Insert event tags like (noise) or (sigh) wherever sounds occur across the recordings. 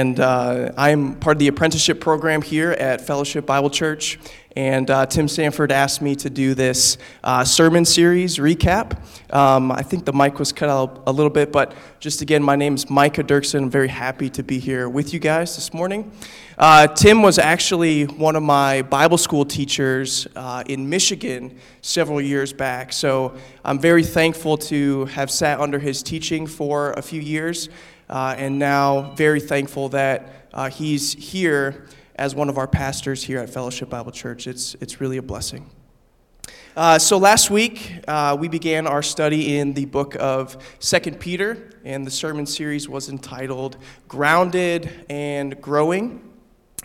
and uh, I'm part of the apprenticeship program here at Fellowship Bible Church. And uh, Tim Sanford asked me to do this uh, sermon series recap. Um, I think the mic was cut out a little bit, but just again, my name is Micah Dirksen. I'm very happy to be here with you guys this morning. Uh, Tim was actually one of my Bible school teachers uh, in Michigan several years back, so I'm very thankful to have sat under his teaching for a few years, uh, and now very thankful that uh, he's here as one of our pastors here at Fellowship Bible Church. It's, it's really a blessing. Uh, so last week, uh, we began our study in the book of Second Peter, and the sermon series was entitled Grounded and Growing.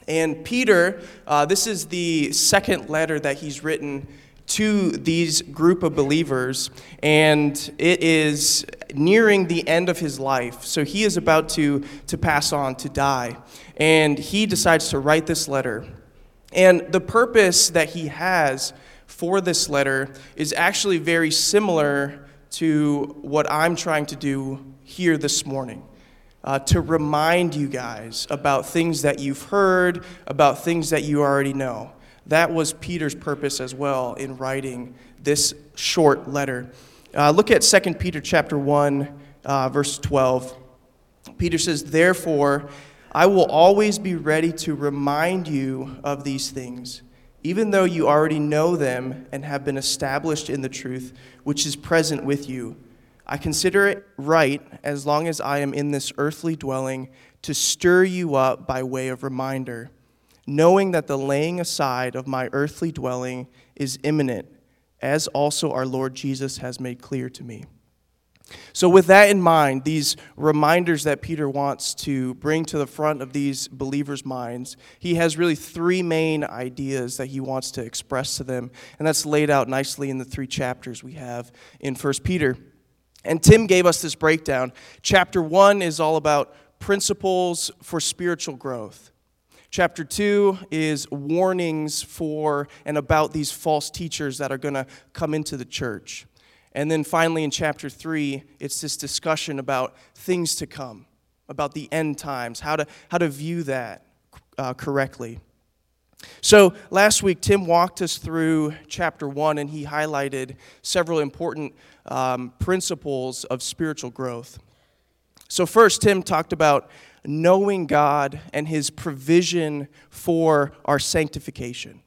And Peter, uh, this is the second letter that he's written to these group of believers, and it is nearing the end of his life. So he is about to, to pass on, to die. And he decides to write this letter. And the purpose that he has for this letter is actually very similar to what I'm trying to do here this morning. Uh, to remind you guys about things that you've heard, about things that you already know. That was Peter's purpose as well in writing this short letter. Uh, look at 2 Peter chapter 1, uh, verse 12. Peter says, Therefore, I will always be ready to remind you of these things, even though you already know them and have been established in the truth which is present with you. I consider it right, as long as I am in this earthly dwelling, to stir you up by way of reminder, knowing that the laying aside of my earthly dwelling is imminent, as also our Lord Jesus has made clear to me. So, with that in mind, these reminders that Peter wants to bring to the front of these believers' minds, he has really three main ideas that he wants to express to them, and that's laid out nicely in the three chapters we have in 1 Peter. And Tim gave us this breakdown. Chapter one is all about principles for spiritual growth. Chapter two is warnings for and about these false teachers that are going to come into the church. And then finally, in chapter three, it's this discussion about things to come, about the end times, how to, how to view that uh, correctly. So last week, Tim walked us through chapter one, and he highlighted several important um, principles of spiritual growth. So, first, Tim talked about knowing God and his provision for our sanctification.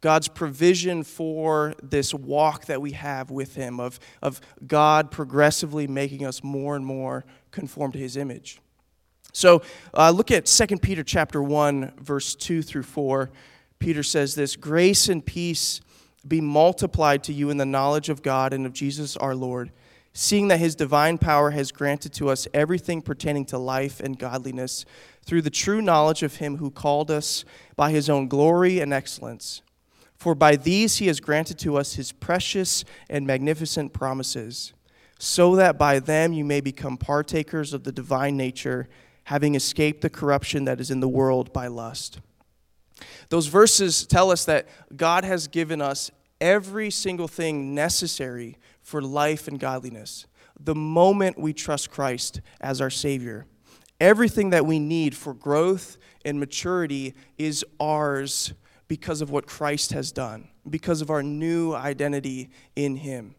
God's provision for this walk that we have with him, of, of God progressively making us more and more conform to his image. So uh, look at 2 Peter chapter 1, verse 2 through 4. Peter says this Grace and peace be multiplied to you in the knowledge of God and of Jesus our Lord, seeing that his divine power has granted to us everything pertaining to life and godliness through the true knowledge of him who called us by his own glory and excellence. For by these he has granted to us his precious and magnificent promises, so that by them you may become partakers of the divine nature having escaped the corruption that is in the world by lust. Those verses tell us that God has given us every single thing necessary for life and godliness. The moment we trust Christ as our Savior, everything that we need for growth and maturity is ours because of what Christ has done, because of our new identity in Him.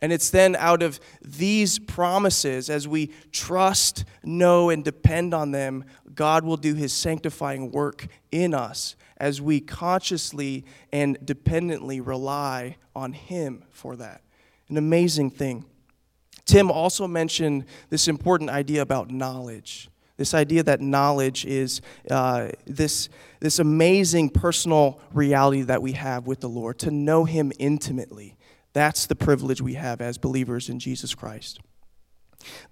And it's then out of these promises, as we trust, know, and depend on them, God will do his sanctifying work in us as we consciously and dependently rely on him for that. An amazing thing. Tim also mentioned this important idea about knowledge. This idea that knowledge is uh, this, this amazing personal reality that we have with the Lord, to know Him intimately. That's the privilege we have as believers in Jesus Christ.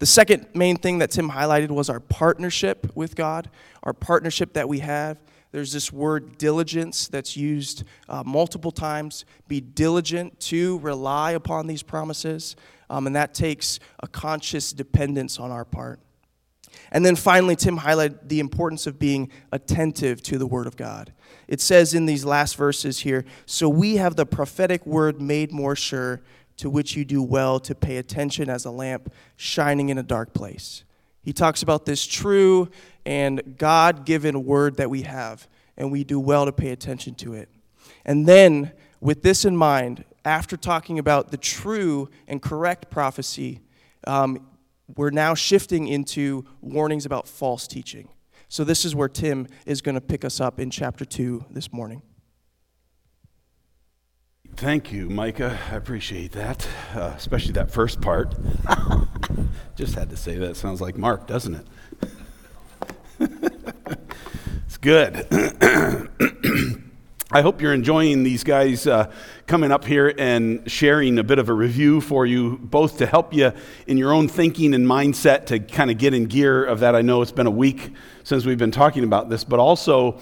The second main thing that Tim highlighted was our partnership with God, our partnership that we have. There's this word diligence that's used uh, multiple times. Be diligent to rely upon these promises, um, and that takes a conscious dependence on our part. And then finally, Tim highlighted the importance of being attentive to the Word of God. It says in these last verses here So we have the prophetic word made more sure, to which you do well to pay attention as a lamp shining in a dark place, He talks about this true and God given word that we have, and we do well to pay attention to it. And then, with this in mind, after talking about the true and correct prophecy, um, we're now shifting into warnings about false teaching. So, this is where Tim is going to pick us up in chapter 2 this morning. Thank you, Micah. I appreciate that, uh, especially that first part. (laughs) Just had to say that. Sounds like Mark, doesn't it? It's good. (clears throat) I hope you're enjoying these guys uh, coming up here and sharing a bit of a review for you, both to help you in your own thinking and mindset to kind of get in gear of that. I know it's been a week since we've been talking about this, but also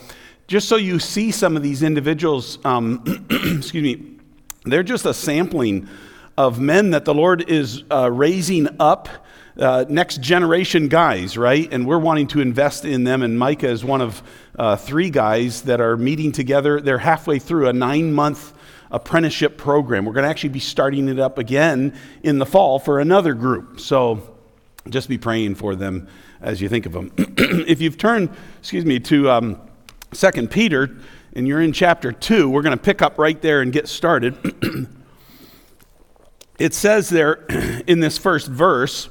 just so you see some of these individuals, um, (clears throat) excuse me, they're just a sampling of men that the Lord is uh, raising up. Uh, next generation guys, right? And we're wanting to invest in them. And Micah is one of uh, three guys that are meeting together. They're halfway through a nine month apprenticeship program. We're going to actually be starting it up again in the fall for another group. So just be praying for them as you think of them. (clears throat) if you've turned, excuse me, to um, 2 Peter, and you're in chapter 2, we're going to pick up right there and get started. (clears throat) it says there (clears throat) in this first verse,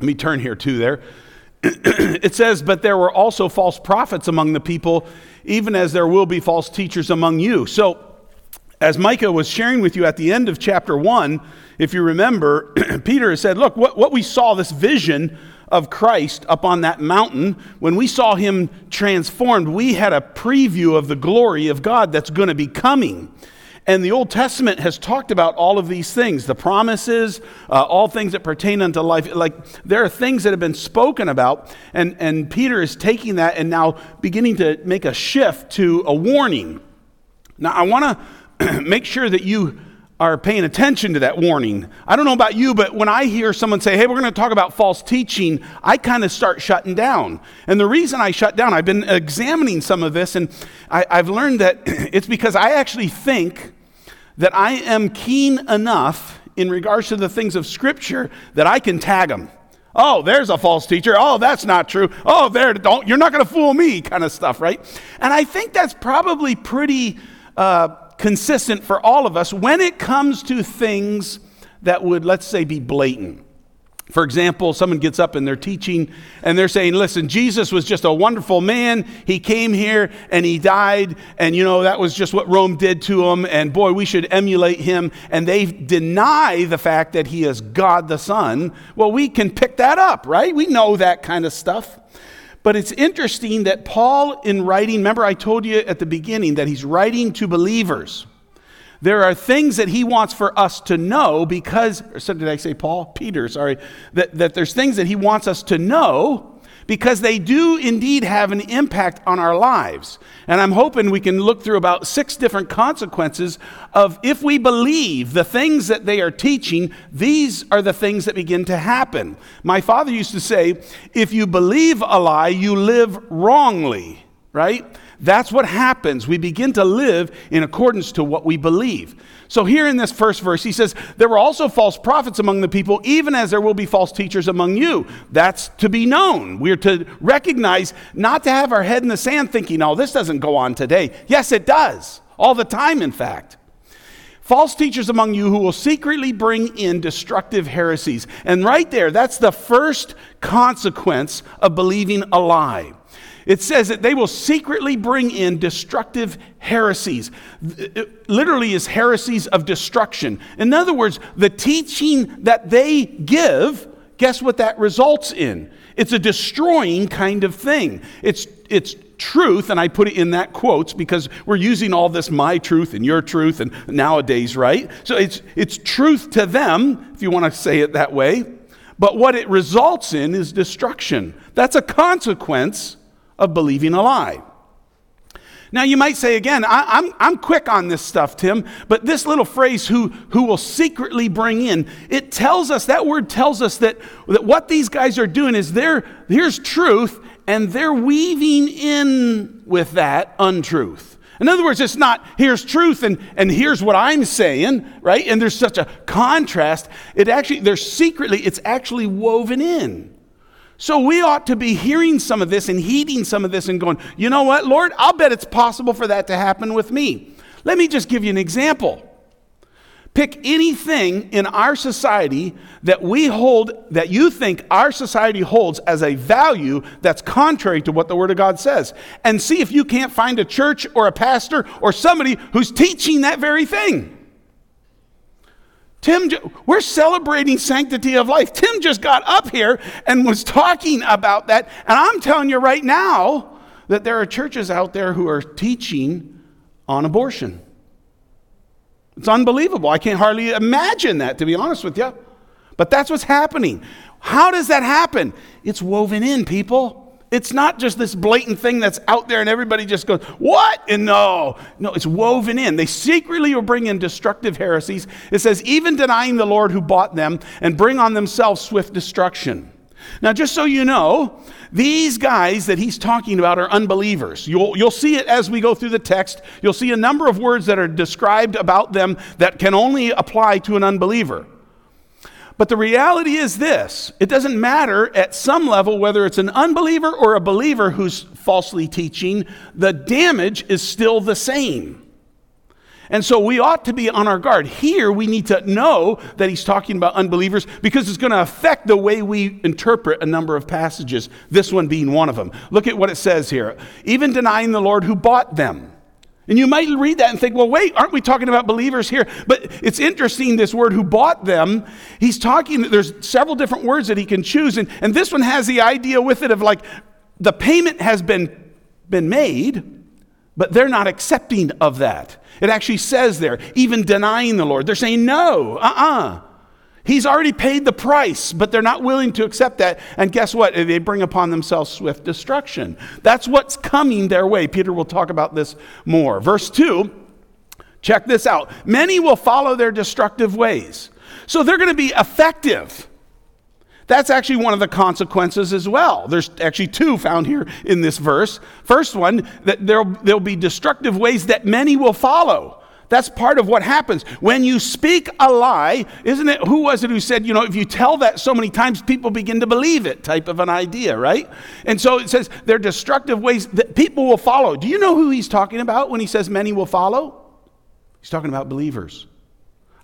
let me turn here too there. (clears throat) it says, But there were also false prophets among the people, even as there will be false teachers among you. So, as Micah was sharing with you at the end of chapter 1, if you remember, (clears throat) Peter said, Look, what, what we saw, this vision of Christ up on that mountain, when we saw him transformed, we had a preview of the glory of God that's going to be coming. And the Old Testament has talked about all of these things the promises, uh, all things that pertain unto life. Like there are things that have been spoken about, and, and Peter is taking that and now beginning to make a shift to a warning. Now, I want (clears throat) to make sure that you are paying attention to that warning. I don't know about you, but when I hear someone say, hey, we're going to talk about false teaching, I kind of start shutting down. And the reason I shut down, I've been examining some of this, and I, have learned that (clears throat) it's because I actually think that I am keen enough in regards to the things of Scripture that I can tag them. Oh, there's a false teacher. Oh, that's not true. Oh, there, don't, you're not going to fool me, kind of stuff, right? And I think that's probably pretty. Uh, consistent for all of us when it comes to things that would, let's say, be blatant. For example, someone gets up and they're teaching and they're saying, listen, Jesus was just a wonderful man. He came here and he died. And, you know, that was just what Rome did to him. And boy, we should emulate him. And they deny the fact that he is God the Son. Well, we can pick that up, right? We know that kind of stuff. But it's interesting that Paul, in writing, remember I told you at the beginning that he's writing to believers. There are things that he wants for us to know because, or did I say Paul? Peter, sorry. That, that there's things that he wants us to know because they do indeed have an impact on our lives. And I'm hoping we can look through about six different consequences of if we believe the things that they are teaching, these are the things that begin to happen. My father used to say, if you believe a lie, you live wrongly, right? That's what happens. We begin to live in accordance to what we believe. So, here in this first verse, he says, There were also false prophets among the people, even as there will be false teachers among you. That's to be known. We're to recognize, not to have our head in the sand thinking, Oh, this doesn't go on today. Yes, it does. All the time, in fact. False teachers among you who will secretly bring in destructive heresies. And right there, that's the first consequence of believing a lie. It says that they will secretly bring in destructive heresies. It literally is heresies of destruction. In other words, the teaching that they give, guess what that results in? It's a destroying kind of thing. It's, it's truth, and I put it in that quotes because we're using all this my truth and your truth and nowadays, right? So it's, it's truth to them, if you want to say it that way. But what it results in is destruction. That's a consequence of believing a lie. Now, you might say again, I, am I'm, I'm quick on this stuff, Tim, but this little phrase, who, who will secretly bring in, it tells us, that word tells us that, that what these guys are doing is they're, here's truth, and they're weaving in with that untruth. In other words, it's not here's truth and, and here's what I'm saying, right? And there's such a contrast. It actually, they're secretly, it's actually woven in. So we ought to be hearing some of this and heeding some of this and going, you know what, Lord, I'll bet it's possible for that to happen with me. Let me just give you an example. Pick anything in our society that we hold, that you think our society holds as a value that's contrary to what the Word of God says, and see if you can't find a church or a pastor or somebody who's teaching that very thing. Tim, we're celebrating sanctity of life. Tim just got up here and was talking about that. And I'm telling you right now that there are churches out there who are teaching on abortion. It's unbelievable. I can't hardly imagine that, to be honest with you. But that's what's happening. How does that happen? It's woven in, people. It's not just this blatant thing that's out there and everybody just goes, What? And no, no, it's woven in. They secretly will bring in destructive heresies. It says, even denying the Lord who bought them and bring on themselves swift destruction. Now, just so you know, these guys that he's talking about are unbelievers. You'll, you'll see it as we go through the text. You'll see a number of words that are described about them that can only apply to an unbeliever. But the reality is this it doesn't matter at some level whether it's an unbeliever or a believer who's falsely teaching, the damage is still the same. And so we ought to be on our guard. Here, we need to know that he's talking about unbelievers because it's going to affect the way we interpret a number of passages, this one being one of them. Look at what it says here even denying the Lord who bought them. And you might read that and think, well, wait, aren't we talking about believers here? But it's interesting, this word who bought them, he's talking, there's several different words that he can choose. And, and this one has the idea with it of like the payment has been, been made, but they're not accepting of that. It actually says there, even denying the Lord. They're saying, no, uh uh-uh. uh He's already paid the price, but they're not willing to accept that. And guess what? They bring upon themselves swift destruction. That's what's coming their way. Peter will talk about this more. Verse 2, check this out. Many will follow their destructive ways. So they're going to be effective. That's actually one of the consequences as well. There's actually two found here in this verse. First one, that there'll, there'll be destructive ways that many will follow. That's part of what happens. When you speak a lie, isn't it? Who was it who said, you know, if you tell that so many times, people begin to believe it, type of an idea, right? And so it says they're destructive ways that people will follow. Do you know who he's talking about when he says many will follow? He's talking about believers.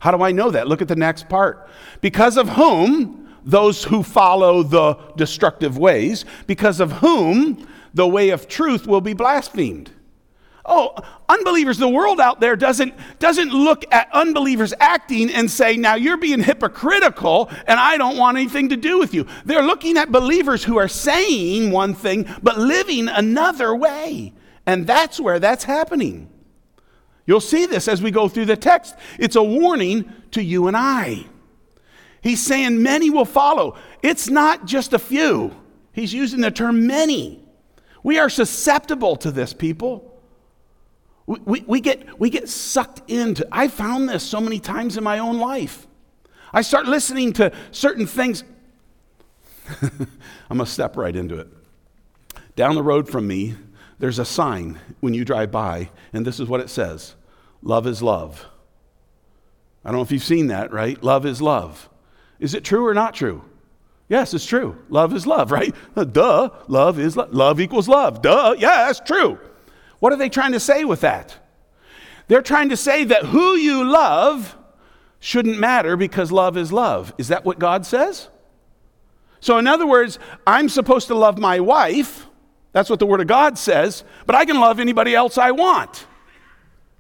How do I know that? Look at the next part. Because of whom, those who follow the destructive ways, because of whom the way of truth will be blasphemed. Oh, unbelievers, the world out there doesn't, doesn't look at unbelievers acting and say, now you're being hypocritical and I don't want anything to do with you. They're looking at believers who are saying one thing but living another way. And that's where that's happening. You'll see this as we go through the text. It's a warning to you and I. He's saying many will follow. It's not just a few, he's using the term many. We are susceptible to this, people. We, we, we, get, we get sucked into, I found this so many times in my own life. I start listening to certain things. (laughs) I'm going to step right into it. Down the road from me, there's a sign when you drive by, and this is what it says Love is love. I don't know if you've seen that, right? Love is love. Is it true or not true? Yes, it's true. Love is love, (laughs) right? Duh. Love is love. Love equals love. Duh. Yeah, that's true. What are they trying to say with that? They're trying to say that who you love shouldn't matter because love is love. Is that what God says? So, in other words, I'm supposed to love my wife. That's what the Word of God says, but I can love anybody else I want.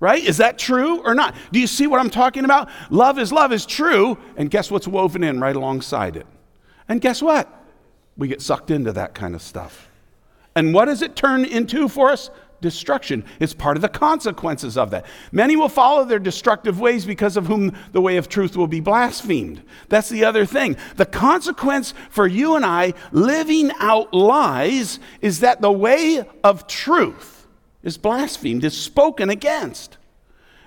Right? Is that true or not? Do you see what I'm talking about? Love is love is true, and guess what's woven in right alongside it? And guess what? We get sucked into that kind of stuff. And what does it turn into for us? Destruction. It's part of the consequences of that. Many will follow their destructive ways because of whom the way of truth will be blasphemed. That's the other thing. The consequence for you and I living out lies is that the way of truth is blasphemed, is spoken against.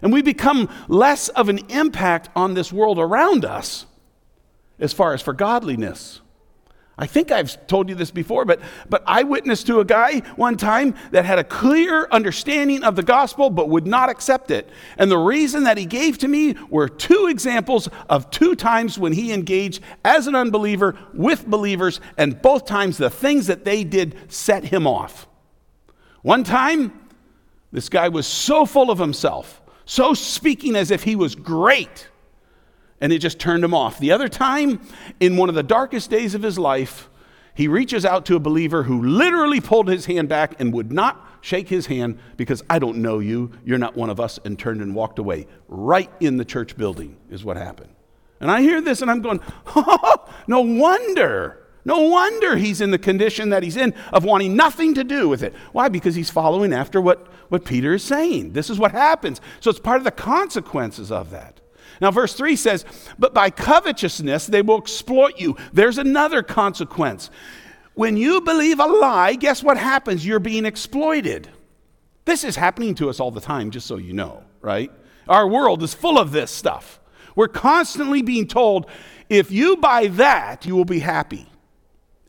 And we become less of an impact on this world around us as far as for godliness. I think I've told you this before, but, but I witnessed to a guy one time that had a clear understanding of the gospel but would not accept it. And the reason that he gave to me were two examples of two times when he engaged as an unbeliever with believers, and both times the things that they did set him off. One time, this guy was so full of himself, so speaking as if he was great and it just turned him off. The other time, in one of the darkest days of his life, he reaches out to a believer who literally pulled his hand back and would not shake his hand because I don't know you, you're not one of us, and turned and walked away. Right in the church building is what happened. And I hear this and I'm going, oh, (laughs) no wonder. No wonder he's in the condition that he's in of wanting nothing to do with it. Why? Because he's following after what, what Peter is saying. This is what happens. So it's part of the consequences of that. Now, verse 3 says, But by covetousness they will exploit you. There's another consequence. When you believe a lie, guess what happens? You're being exploited. This is happening to us all the time, just so you know, right? Our world is full of this stuff. We're constantly being told, if you buy that, you will be happy.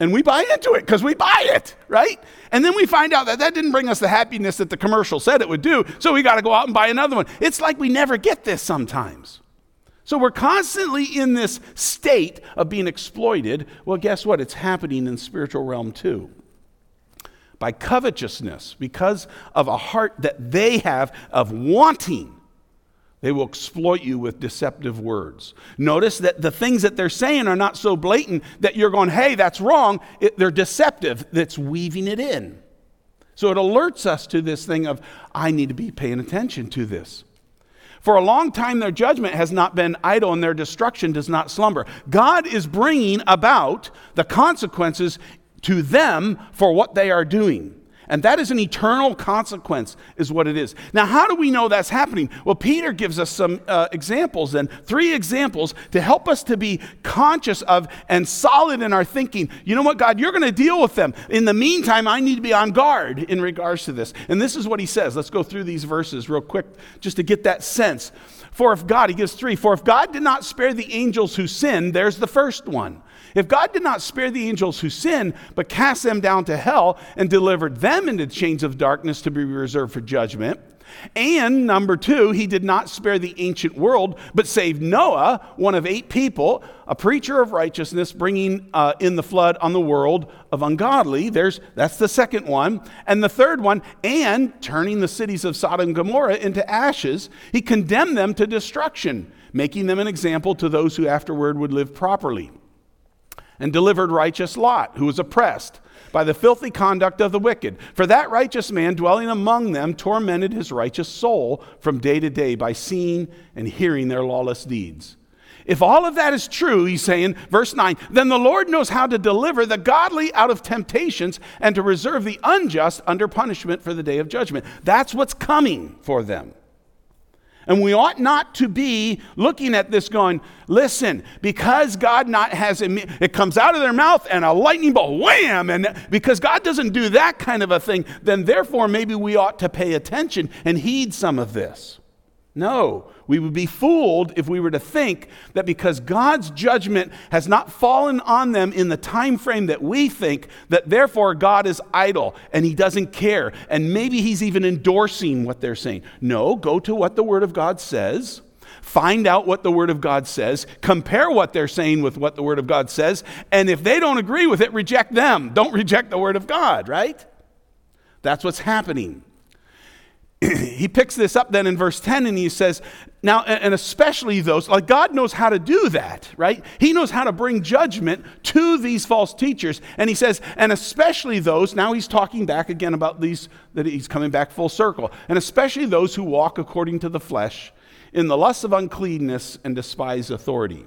And we buy into it because we buy it, right? And then we find out that that didn't bring us the happiness that the commercial said it would do, so we got to go out and buy another one. It's like we never get this sometimes. So we're constantly in this state of being exploited. Well, guess what? It's happening in the spiritual realm too. By covetousness, because of a heart that they have of wanting, they will exploit you with deceptive words. Notice that the things that they're saying are not so blatant that you're going, hey, that's wrong. It, they're deceptive, that's weaving it in. So it alerts us to this thing of, I need to be paying attention to this. For a long time, their judgment has not been idle and their destruction does not slumber. God is bringing about the consequences to them for what they are doing. And that is an eternal consequence, is what it is. Now, how do we know that's happening? Well, Peter gives us some uh, examples, and three examples to help us to be conscious of and solid in our thinking. You know what, God, you're going to deal with them. In the meantime, I need to be on guard in regards to this. And this is what he says. Let's go through these verses real quick just to get that sense. For if God, he gives three, for if God did not spare the angels who sinned, there's the first one. If God did not spare the angels who sinned, but cast them down to hell and delivered them into chains of darkness to be reserved for judgment, and number two, he did not spare the ancient world, but saved Noah, one of eight people, a preacher of righteousness, bringing uh, in the flood on the world of ungodly. There's, that's the second one. And the third one, and turning the cities of Sodom and Gomorrah into ashes, he condemned them to destruction, making them an example to those who afterward would live properly and delivered righteous Lot, who was oppressed by the filthy conduct of the wicked. For that righteous man dwelling among them tormented his righteous soul from day to day by seeing and hearing their lawless deeds. If all of that is true, he's saying, verse 9, then the Lord knows how to deliver the godly out of temptations and to reserve the unjust under punishment for the day of judgment. That's what's coming for them. And we ought not to be looking at this going, listen, because God not has it comes out of their mouth and a lightning bolt, wham! And because God doesn't do that kind of a thing, then therefore maybe we ought to pay attention and heed some of this. No, we would be fooled if we were to think that because God's judgment has not fallen on them in the time frame that we think, that therefore God is idle and he doesn't care. And maybe he's even endorsing what they're saying. No, go to what the Word of God says. Find out what the Word of God says, compare what they're saying with what the Word of God says, and if they don't agree with it, reject them. Don't reject the Word of God, right? That's what's happening. (clears throat) he picks this up then in verse 10 and he says, Now, and especially those, like God knows how to do that, right? He knows how to bring judgment to these false teachers. And he says, And especially those, now he's talking back again about these, that he's coming back full circle, and especially those who walk according to the flesh in the lust of uncleanness and despise authority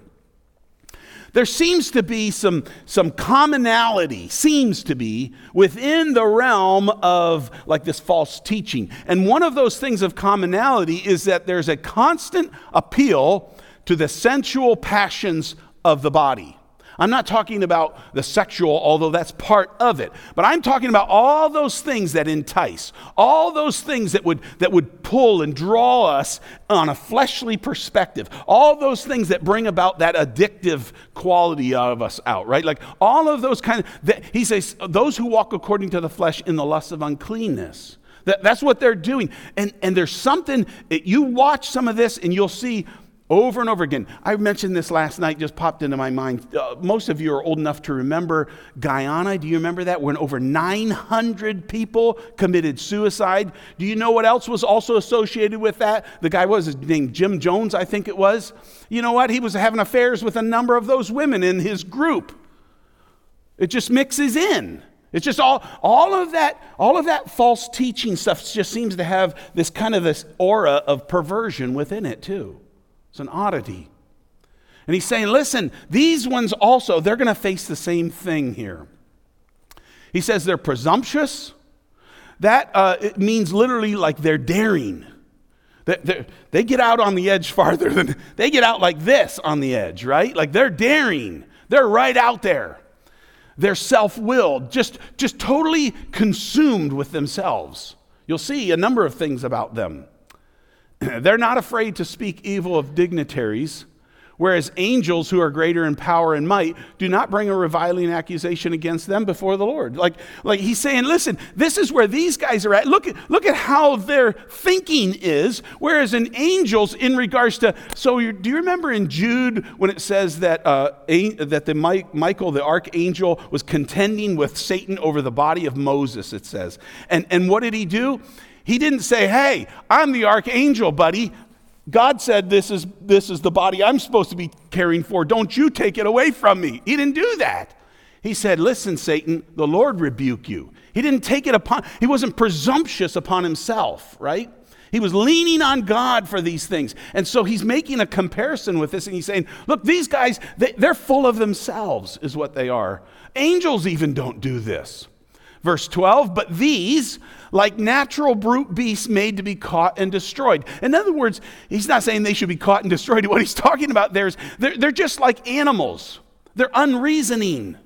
there seems to be some, some commonality, seems to be, within the realm of like this false teaching. And one of those things of commonality is that there's a constant appeal to the sensual passions of the body. I'm not talking about the sexual, although that's part of it. But I'm talking about all those things that entice, all those things that would, that would pull and draw us on a fleshly perspective, all those things that bring about that addictive quality of us out, right? Like all of those kind of, that, he says, those who walk according to the flesh in the lust of uncleanness. That, that's what they're doing. And, and there's something, you watch some of this and you'll see over and over again. I mentioned this last night, just popped into my mind. Uh, most of you are old enough to remember Guyana. Do you remember that? When over 900 people committed suicide. Do you know what else was also associated with that? The guy was named Jim Jones, I think it was. You know what? He was having affairs with a number of those women in his group. It just mixes in. It's just all, all of that, all of that false teaching stuff just seems to have this kind of this aura of perversion within it too. It's an oddity. And he's saying, listen, these ones also, they're going to face the same thing here. He says they're presumptuous. That uh, it means literally like they're daring. They, they get out on the edge (laughs) farther than, they get out like this on the edge, right? Like they're daring. They're right out there. They're self willed, just, just totally consumed with themselves. You'll see a number of things about them. (clears throat) They're not afraid to speak evil of dignitaries, whereas angels who are greater in power and might do not bring a reviling accusation against them before the Lord. Like, like he's saying, listen, this is where these guys are at. Look at, look at how their thinking is, whereas in angels, in regards to, so do you remember in Jude when it says that, uh, that the Michael, the archangel, was contending with Satan over the body of Moses, it says. And, and what did he do? He didn't say, Hey, I'm the archangel, buddy. God said, this is, this is the body I'm supposed to be caring for. Don't you take it away from me. He didn't do that. He said, Listen, Satan, the Lord rebuke you. He didn't take it upon, he wasn't presumptuous upon himself, right? He was leaning on God for these things. And so he's making a comparison with this and he's saying, Look, these guys, they, they're full of themselves, is what they are. Angels even don't do this. Verse 12, but these, like natural brute beasts made to be caught and destroyed. In other words, he's not saying they should be caught and destroyed. (laughs) What he's talking about there is they're, they're just like animals, they're unreasoning.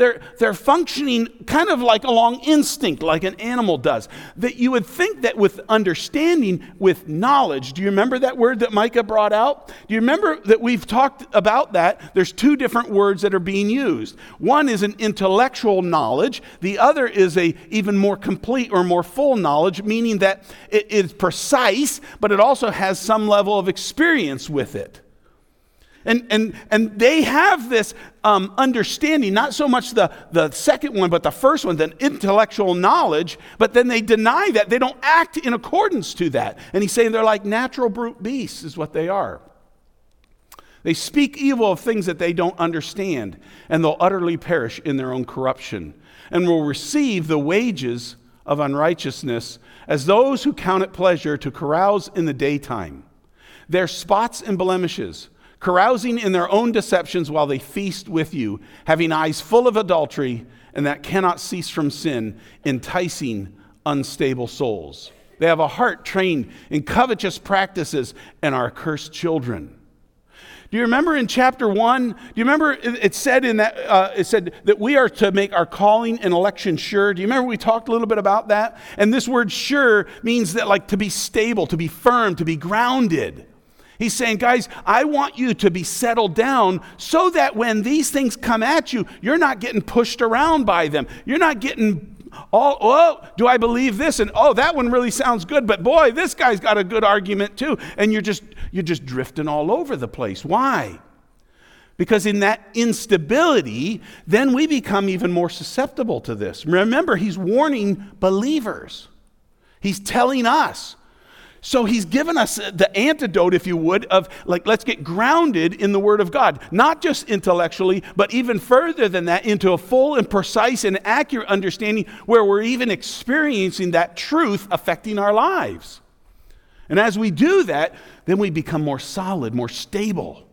They're, they're functioning kind of like along instinct, like an animal does. That you would think that with understanding, with knowledge, do you remember that word that Micah brought out? Do you remember that we've talked about that? There's two different words that are being used. One is an intellectual knowledge, the other is a even more complete or more full knowledge, meaning that it is precise, but it also has some level of experience with it. And, and, and they have this um, understanding, not so much the, the second one, but the first one, the intellectual knowledge, but then they deny that. They don't act in accordance to that. And he's saying they're like natural brute beasts, is what they are. They speak evil of things that they don't understand, and they'll utterly perish in their own corruption, and will receive the wages of unrighteousness as those who count it pleasure to carouse in the daytime. Their spots and blemishes carousing in their own deceptions while they feast with you, having eyes full of adultery and that cannot cease from sin, enticing unstable souls. They have a heart trained in covetous practices and are cursed children. Do you remember in chapter one? Do you remember it said in that uh, it said that we are to make our calling and election sure? Do you remember we talked a little bit about that? And this word "sure" means that like to be stable, to be firm, to be grounded. He's saying, guys, I want you to be settled down so that when these things come at you, you're not getting pushed around by them. You're not getting all, oh, do I believe this? And oh, that one really sounds good, but boy, this guy's got a good argument too. And you're just, you're just drifting all over the place. Why? Because in that instability, then we become even more susceptible to this. Remember, he's warning believers. He's telling us so he's given us the antidote, if you would, of like, let's get grounded in the Word of God, not just intellectually, but even further than that, into a full and precise and accurate understanding where we're even experiencing that truth affecting our lives. And as we do that, then we become more solid, more stable,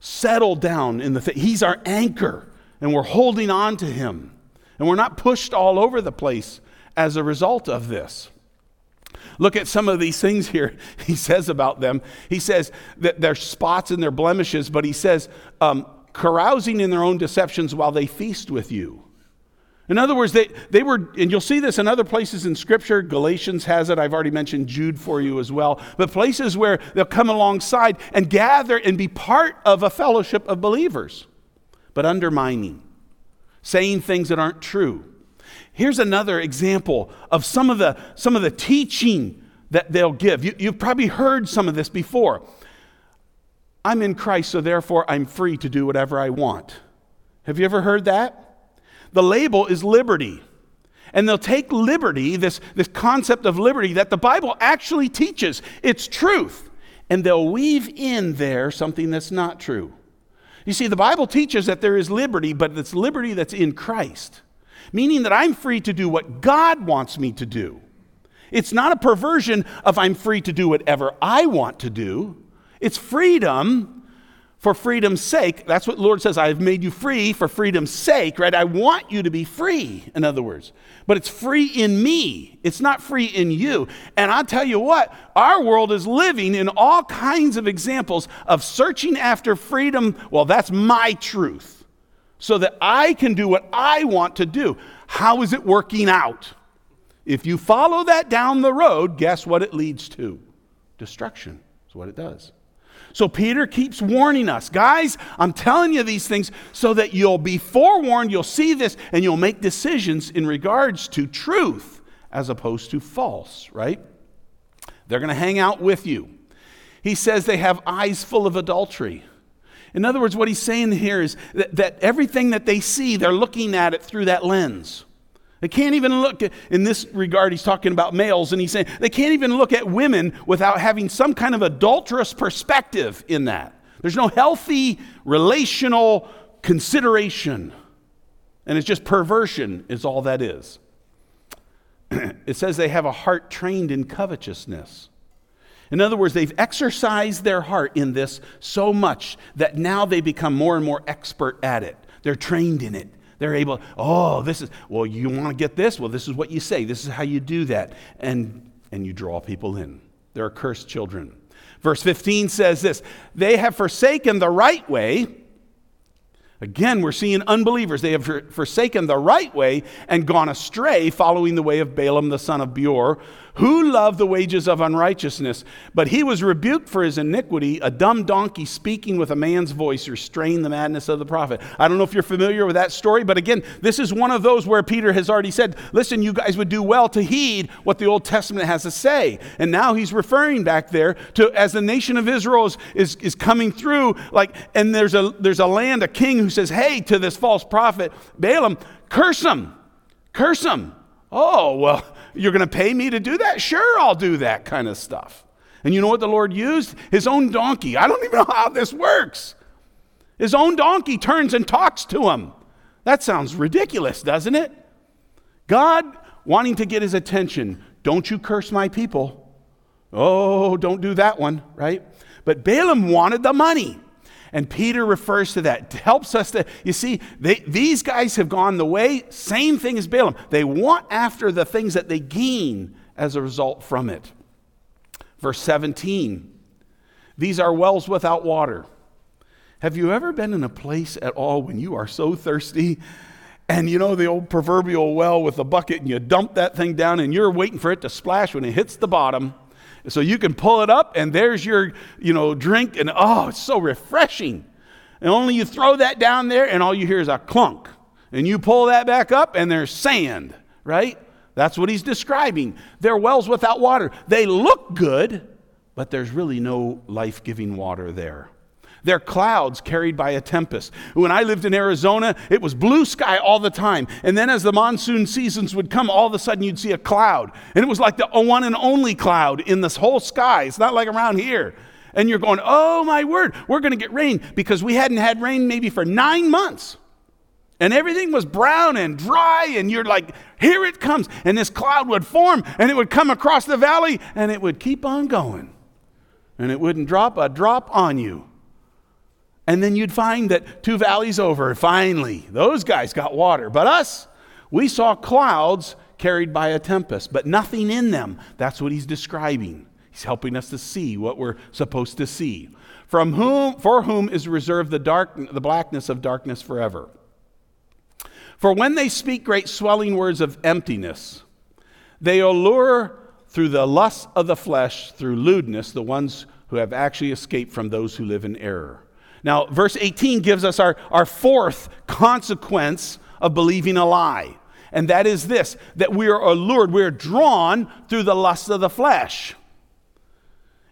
settled down in the thing. He's our anchor, and we're holding on to Him. And we're not pushed all over the place as a result of this. Look at some of these things here (laughs) he says about them. He says that they're spots and they're blemishes, but he says um, carousing in their own deceptions while they feast with you. In other words, they, they were, and you'll see this in other places in Scripture. Galatians has it. I've already mentioned Jude for you as well. But places where they'll come alongside and gather and be part of a fellowship of believers, but undermining, saying things that aren't true. Here's another example of some of the, some of the teaching that they'll give. You, you've probably heard some of this before. I'm in Christ, so therefore I'm free to do whatever I want. Have you ever heard that? The label is liberty. And they'll take liberty, this, this concept of liberty that the Bible actually teaches, it's truth, and they'll weave in there something that's not true. You see, the Bible teaches that there is liberty, but it's liberty that's in Christ, meaning that I'm free to do what God wants me to do. It's not a perversion of I'm free to do whatever I want to do. It's freedom for freedom's sake. That's what the Lord says. I have made you free for freedom's sake, right? I want you to be free, in other words. But it's free in me, it's not free in you. And I'll tell you what, our world is living in all kinds of examples of searching after freedom. Well, that's my truth, so that I can do what I want to do. How is it working out? If you follow that down the road, guess what it leads to? Destruction is what it does. So Peter keeps warning us guys, I'm telling you these things so that you'll be forewarned, you'll see this, and you'll make decisions in regards to truth as opposed to false, right? They're going to hang out with you. He says they have eyes full of adultery. In other words, what he's saying here is that, that everything that they see, they're looking at it through that lens. They can't even look in this regard, he's talking about males, and he's saying they can't even look at women without having some kind of adulterous perspective in that. There's no healthy relational consideration. And it's just perversion, is all that is. (clears throat) it says they have a heart trained in covetousness. In other words, they've exercised their heart in this so much that now they become more and more expert at it. They're trained in it. They're able, oh, this is, well, you want to get this? Well, this is what you say. This is how you do that. And, and you draw people in. They're cursed children. Verse 15 says this They have forsaken the right way. Again, we're seeing unbelievers. They have forsaken the right way and gone astray, following the way of Balaam the son of Beor who loved the wages of unrighteousness. But he was rebuked for his iniquity. A dumb donkey speaking with a man's voice restrained the madness of the prophet. I don't know if you're familiar with that story, but again, this is one of those where Peter has already said, listen, you guys would do well to heed what the Old Testament has to say. And now he's referring back there to as the nation of Israel is, is, is coming through, like, and there's a, there's a land, a king who says, hey, to this false prophet, Balaam, curse him, curse him. Oh, well, you're going to pay me to do that? Sure, I'll do that kind of stuff. And you know what the Lord used? His own donkey. I don't (laughs) even know how this works. His own donkey turns and talks to him. That sounds ridiculous, doesn't it? God wanting to get his attention. Don't you curse my people. Oh, don't do that one, right? But Balaam wanted the money. And Peter refers to that. Helps us to, you see, they, these guys have gone the way, same thing as Balaam. They want after the things that they gain as a result from it. Verse 17 These are wells without water. Have you ever been in a place at all when you are so thirsty? And you know the old proverbial well with a bucket, and you dump that thing down, and you're waiting for it to splash when it hits the bottom so you can pull it up and there's your, you know, drink and oh, it's so refreshing. And only you throw that down there and all you hear is a clunk. And you pull that back up and there's sand, right? That's what he's describing. They're wells without water. They look good, but there's really no life giving water there. They're clouds carried by a tempest. When I lived in Arizona, it was blue sky all the time. And then as the monsoon seasons would come, all of a sudden you'd see a cloud. And it was like the one and only cloud in this whole sky. It's not like around here. And you're going, oh my word, we're going to get rain because we hadn't had rain maybe for nine months. And everything was brown and dry, and you're like, here it comes. And this cloud would form, and it would come across the valley, and it would keep on going. And it wouldn't drop a drop on you. And then you'd find that two valleys over, finally, those guys got water. But us, we saw clouds carried by a tempest, but nothing in them. That's what he's describing. He's helping us to see what we're supposed to see. from whom, for whom is reserved the, dark, the blackness of darkness forever. For when they speak great swelling words of emptiness, they allure through the lust of the flesh, through lewdness, the ones who have actually escaped from those who live in error. Now, verse 18 gives us our, our fourth consequence of believing a lie. And that is this that we are allured, we are drawn through the lust of the flesh.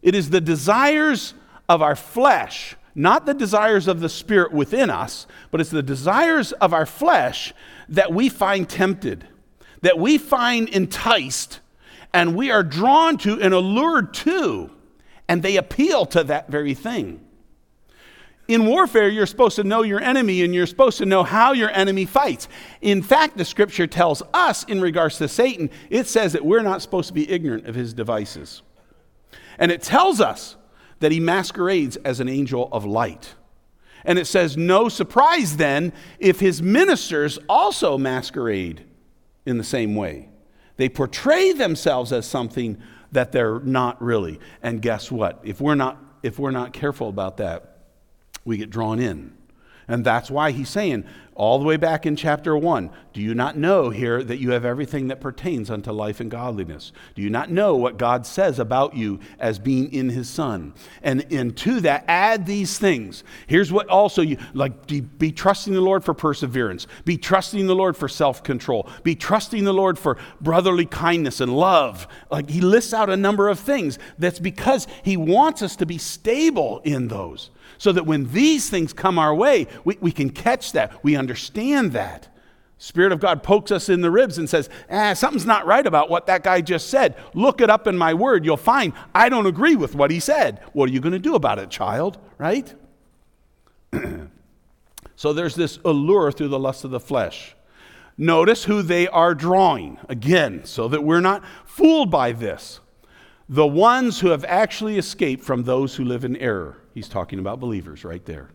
It is the desires of our flesh, not the desires of the spirit within us, but it's the desires of our flesh that we find tempted, that we find enticed, and we are drawn to and allured to, and they appeal to that very thing. In warfare, you're supposed to know your enemy and you're supposed to know how your enemy fights. In fact, the scripture tells us in regards to Satan, it says that we're not supposed to be ignorant of his devices. And it tells us that he masquerades as an angel of light. And it says, no surprise then if his ministers also masquerade in the same way. They portray themselves as something that they're not really. And guess what? If we're not, if we're not careful about that, we get drawn in. And that's why he's saying, all the way back in chapter 1, do you not know here that you have everything that pertains unto life and godliness? Do you not know what God says about you as being in his Son? And, and to that, add these things. Here's what also you like be trusting the Lord for perseverance, be trusting the Lord for self control, be trusting the Lord for brotherly kindness and love. Like he lists out a number of things. That's because he wants us to be stable in those so that when these things come our way, we, we can catch that. We understand that. Spirit of God pokes us in the ribs and says, ah, something's not right about what that guy just said. Look it up in my word. You'll find I don't agree with what he said. What are you going to do about it, child? Right? (clears throat) so there's this allure through the lust of the flesh. Notice who they are drawing, again, so that we're not fooled by this. The ones who have actually escaped from those who live in error. He's talking about believers right there.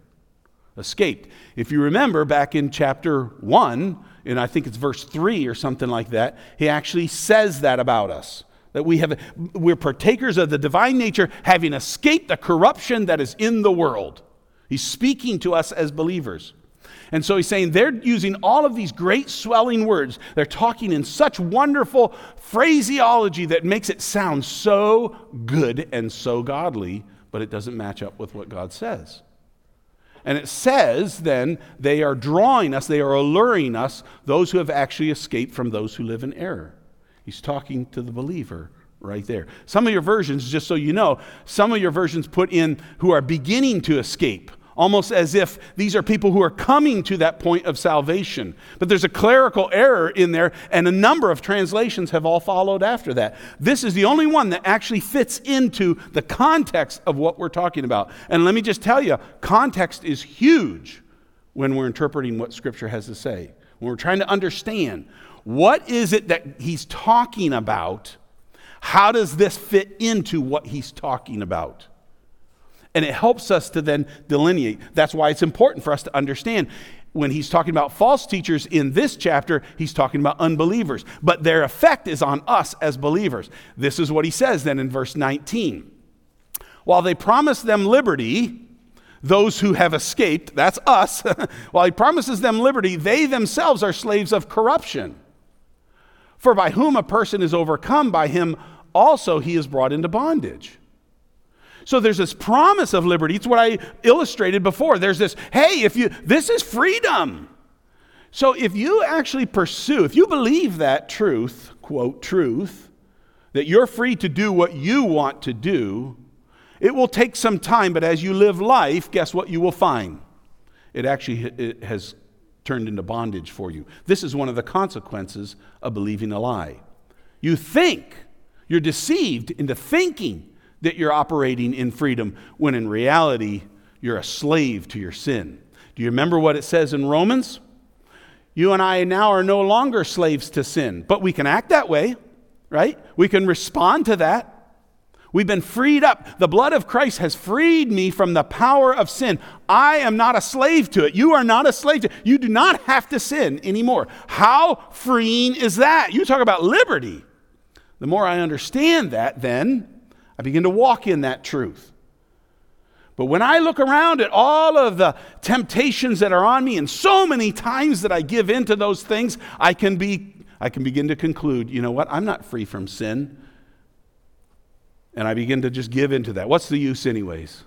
Escaped. If you remember back in chapter 1, and I think it's verse 3 or something like that, he actually says that about us. That we have, we're partakers of the divine nature, having escaped the corruption that is in the world. He's speaking to us as believers. And so he's saying they're using all of these great swelling words. They're talking in such wonderful phraseology that makes it sound so good and so godly but it doesn't match up with what God says. And it says then they are drawing us, they are alluring us, those who have actually escaped from those who live in error. He's talking to the believer right there. Some of your versions, just so you know, some of your versions put in who are beginning to escape almost as if these are people who are coming to that point of salvation. But there's a clerical error in there, and a number of translations have all followed after that. This is the only one that actually fits into the context of what we're talking about. And let me just tell you, context is huge when we're interpreting what Scripture has to say. When we're trying to understand what is it that he's talking about, how does this fit into what he's talking about? And it helps us to then delineate. That's why it's important for us to understand. When he's talking about false teachers in this chapter, he's talking about unbelievers. But their effect is on us as believers. This is what he says then in verse 19. While they promise them liberty, those who have escaped, that's us, (laughs) while he promises them liberty, they themselves are slaves of corruption. For by whom a person is overcome, by him also he is brought into bondage. So there's this promise of liberty. It's what I illustrated before. There's this, hey, if you this is freedom. So if you actually pursue, if you believe that truth, quote, truth, that you're free to do what you want to do, it will take some time, but as you live life, guess what you will find? It actually it has turned into bondage for you. This is one of the consequences of believing a lie. You think, you're deceived into thinking that you're operating in freedom when in reality you're a slave to your sin. Do you remember what it says in Romans? You and I now are no longer slaves to sin, but we can act that way, right? We can respond to that. We've been freed up. The blood of Christ has freed me from the power of sin. I am not a slave to it. You are not a slave to it. You do not have to sin anymore. How freeing is that? You talk about liberty. The more I understand that, then, I begin to walk in that truth. But when I look around at all of the temptations that are on me and so many times that I give in to those things, I can, be, I can begin to conclude, you know what? I'm not free from sin. And I begin to just give into that. What's the use, anyways?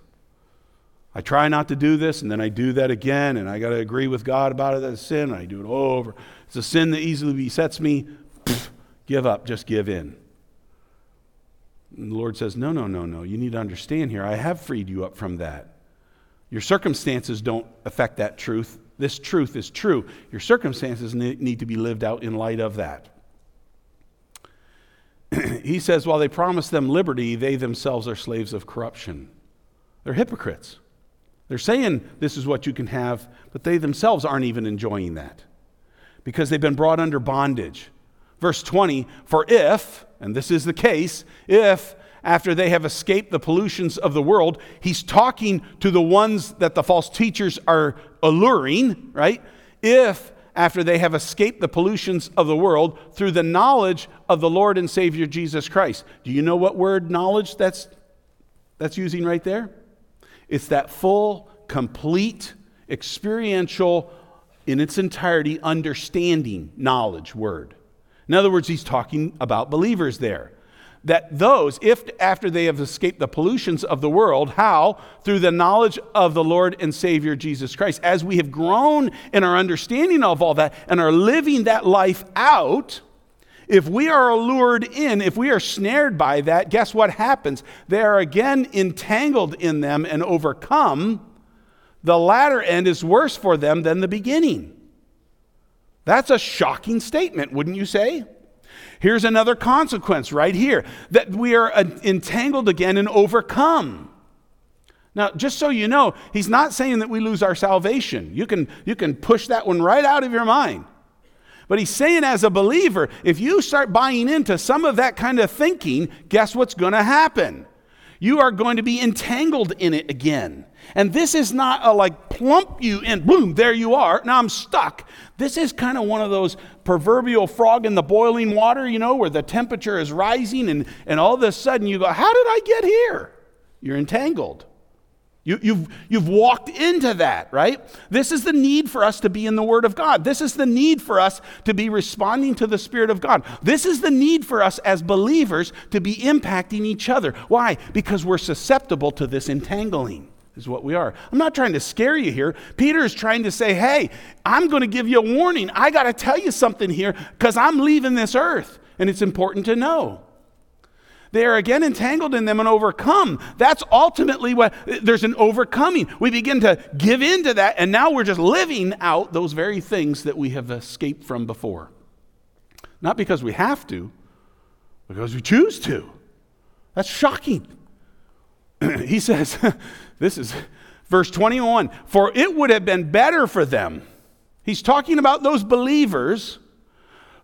I try not to do this, and then I do that again, and I got to agree with God about it. That's sin, and I do it over. It's a sin that easily besets me. Pfft, give up, just give in. And the Lord says, No, no, no, no. You need to understand here. I have freed you up from that. Your circumstances don't affect that truth. This truth is true. Your circumstances need to be lived out in light of that. (clears throat) he says, While they promise them liberty, they themselves are slaves of corruption. They're hypocrites. They're saying this is what you can have, but they themselves aren't even enjoying that because they've been brought under bondage. Verse 20, for if, and this is the case, if after they have escaped the pollutions of the world, he's talking to the ones that the false teachers are alluring, right? If after they have escaped the pollutions of the world through the knowledge of the Lord and Savior Jesus Christ. Do you know what word knowledge that's that's using right there? It's that full, complete, experiential in its entirety understanding knowledge word. In other words, he's talking about believers there. That those, if after they have escaped the pollutions of the world, how? Through the knowledge of the Lord and Savior Jesus Christ. As we have grown in our understanding of all that and are living that life out, if we are allured in, if we are snared by that, guess what happens? They are again entangled in them and overcome. The latter end is worse for them than the beginning. That's a shocking statement, wouldn't you say? Here's another consequence right here that we are uh, entangled again and overcome. Now, just so you know, he's not saying that we lose our salvation. You can, you can push that one right out of your mind. But he's saying, as a believer, if you start buying into some of that kind of thinking, guess what's going to happen? You are going to be entangled in it again. And this is not a like plump you in, boom, there you are. Now I'm stuck. This is kind of one of those proverbial frog in the boiling water, you know, where the temperature is rising and, and all of a sudden you go, How did I get here? You're entangled. You, you've, you've walked into that, right? This is the need for us to be in the Word of God. This is the need for us to be responding to the Spirit of God. This is the need for us as believers to be impacting each other. Why? Because we're susceptible to this entangling, is what we are. I'm not trying to scare you here. Peter is trying to say, hey, I'm going to give you a warning. I got to tell you something here because I'm leaving this earth, and it's important to know they are again entangled in them and overcome. That's ultimately what there's an overcoming. We begin to give in to that, and now we're just living out those very things that we have escaped from before. Not because we have to, because we choose to. That's shocking. (clears throat) he says, (laughs) this is verse 21 For it would have been better for them. He's talking about those believers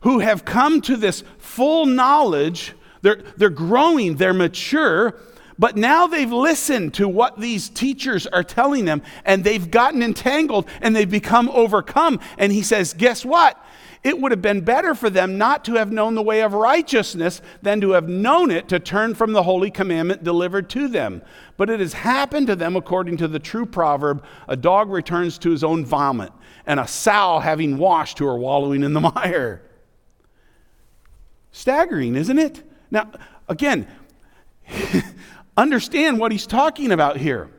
who have come to this full knowledge they're, they're growing, they're mature, but now they've listened to what these teachers are telling them and they've gotten entangled and they've become overcome. And he says, Guess what? It would have been better for them not to have known the way of righteousness than to have known it to turn from the holy commandment delivered to them. But it has happened to them according to the true proverb a dog returns to his own vomit, and a sow having washed who are wallowing in the (laughs) mire. Staggering, isn't it? Now, again, (laughs) understand what he's talking about here.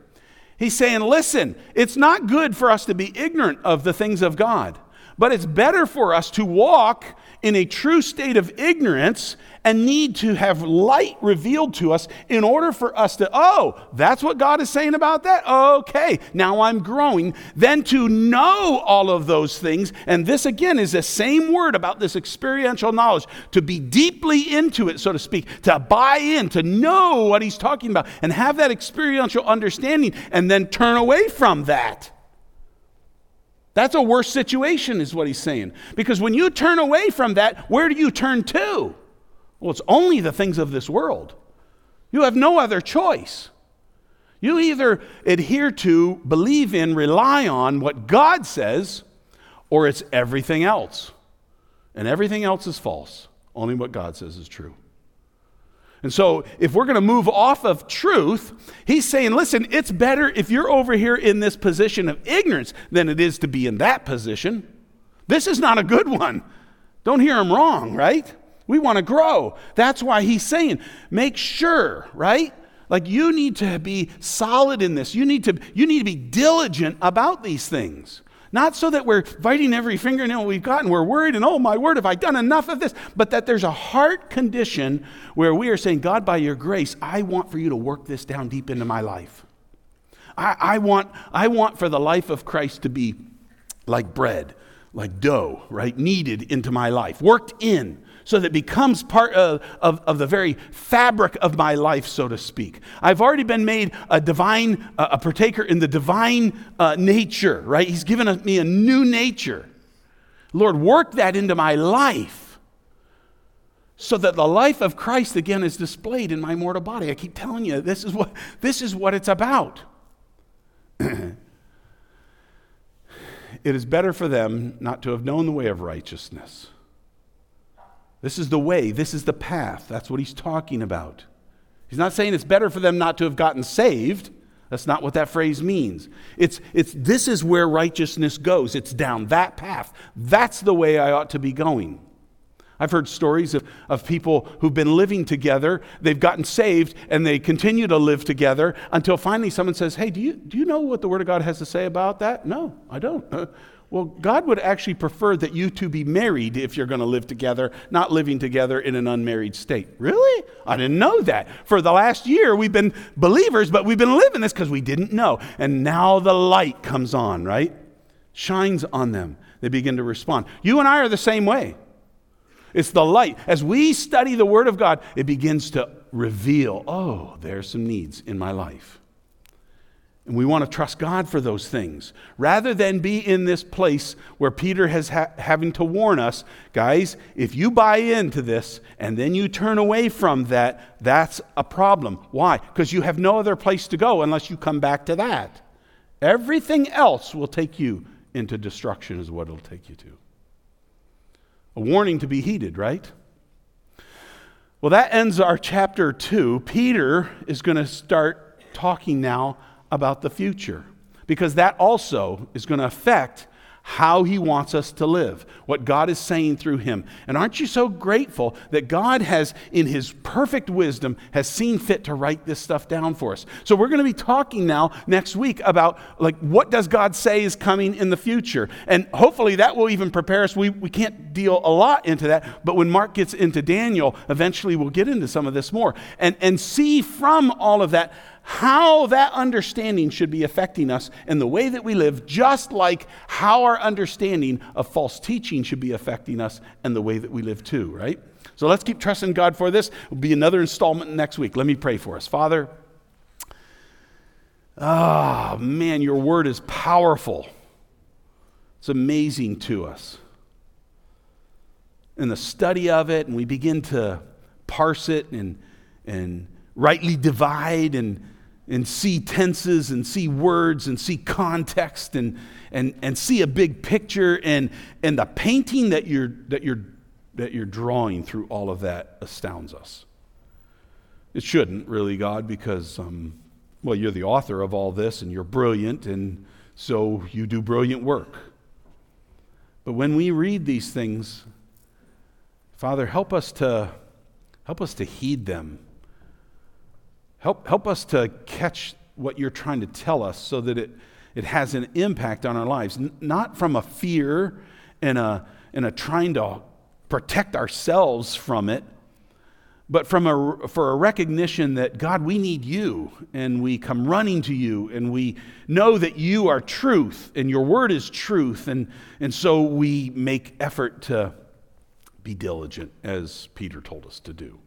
He's saying, listen, it's not good for us to be ignorant of the things of God, but it's better for us to walk in a true state of ignorance and need to have light revealed to us in order for us to, oh, that's what God is saying about that? Okay, now I'm growing. Then to know all of those things, and this again is the same word about this experiential knowledge, to be deeply into it, so to speak, to buy in, to know what he's talking about, and have that experiential understanding, and then turn away from that. That's a worse situation, is what he's saying. Because when you turn away from that, where do you turn to? Well, it's only the things of this world. You have no other choice. You either adhere to, believe in, rely on what God says, or it's everything else. And everything else is false. Only what God says is true. And so, if we're going to move off of truth, he's saying, listen, it's better if you're over here in this position of ignorance than it is to be in that position. This is not a good one. Don't hear him wrong, right? We want to grow. That's why he's saying, make sure, right? Like you need to be solid in this. You need to, you need to be diligent about these things. Not so that we're biting every fingernail we've got and we're worried and, oh my word, have I done enough of this? But that there's a heart condition where we are saying, God, by your grace, I want for you to work this down deep into my life. I, I want, I want for the life of Christ to be like bread, like dough, right? Kneaded into my life, worked in so that it becomes part of, of, of, the very fabric of my life, so to speak. I've already been made a divine, a partaker in the divine uh, nature, right? He's given me a new nature. Lord, work that into my life so that the life of Christ again is displayed in my mortal body. I keep telling you, this is what, this is what it's about. (clears throat) it is better for them not to have known the way of righteousness this is the way, this is the path. That's what he's talking about. He's not saying it's better for them not to have gotten saved. That's not what that phrase means. It's, it's this is where righteousness goes. It's down that path. That's the way I ought to be going. I've heard stories of, of people who've been living together, they've gotten saved, and they continue to live together until finally someone says, Hey, do you, do you know what the Word of God has to say about that? No, I don't. (laughs) Well, God would actually prefer that you two be married if you're going to live together, not living together in an unmarried state. Really? I didn't know that. For the last year, we've been believers, but we've been living this because we didn't know. And now the light comes on, right? Shines on them. They begin to respond. You and I are the same way. It's the light. As we study the Word of God, it begins to reveal oh, there's some needs in my life. And we want to trust God for those things rather than be in this place where Peter has ha- having to warn us, guys, if you buy into this and then you turn away from that, that's a problem. Why? Because you have no other place to go unless you come back to that. Everything else will take you into destruction is what it'll take you to. A warning to be heeded, right? Well, that ends our chapter 2. Peter is going to start talking now about the future because that also is going to affect how he wants us to live, what God is saying through him. And aren't you so grateful that God has, in his perfect wisdom, has seen fit to write this stuff down for us? So we're going to be talking now next week about like what does God say is coming in the future? And hopefully that will even prepare us. We, we can't deal a lot into that, but when Mark gets into Daniel, eventually we'll get into some of this more and, and see from all of that how that understanding should be affecting us and the way that we live, just like how our understanding of false teaching should be affecting us and the way that we live too, right? So let's keep trusting God for this. It'll be another installment next week. Let me pray for us. Father, ah, oh, man, your word is powerful. It's amazing to us. In the study of it, and we begin to parse it and, and rightly divide and, and see tenses and see words and see context and, and, and see a big picture and, and the painting that you're, that, you're, that you're drawing through all of that astounds us. It shouldn't really, God, because, um, well, you're the author of all this and you're brilliant and so you do brilliant work. But when we read these things, Father, help us to, help us to heed them Help, help us to catch what you're trying to tell us so that it, it has an impact on our lives, N- not from a fear and a, and a trying to protect ourselves from it, but from a, for a recognition that, God, we need you, and we come running to you, and we know that you are truth, and your word is truth, and, and so we make effort to be diligent, as Peter told us to do.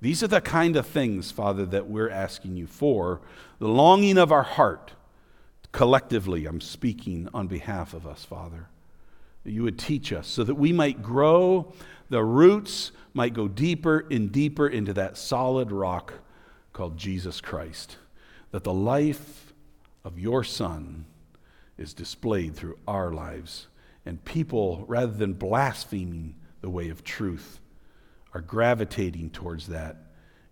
These are the kind of things, Father, that we're asking you for. The longing of our heart, collectively, I'm speaking on behalf of us, Father, that you would teach us so that we might grow, the roots might go deeper and deeper into that solid rock called Jesus Christ, that the life of your Son is displayed through our lives, and people, rather than blaspheming the way of truth, are gravitating towards that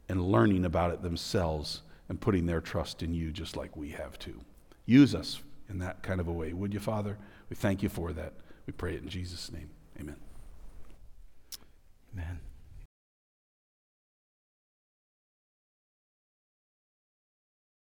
and learning about it themselves and putting their trust in you just like we have to. Use us in that kind of a way, would you, Father? We thank you for that. We pray it in Jesus' name. Amen. Amen.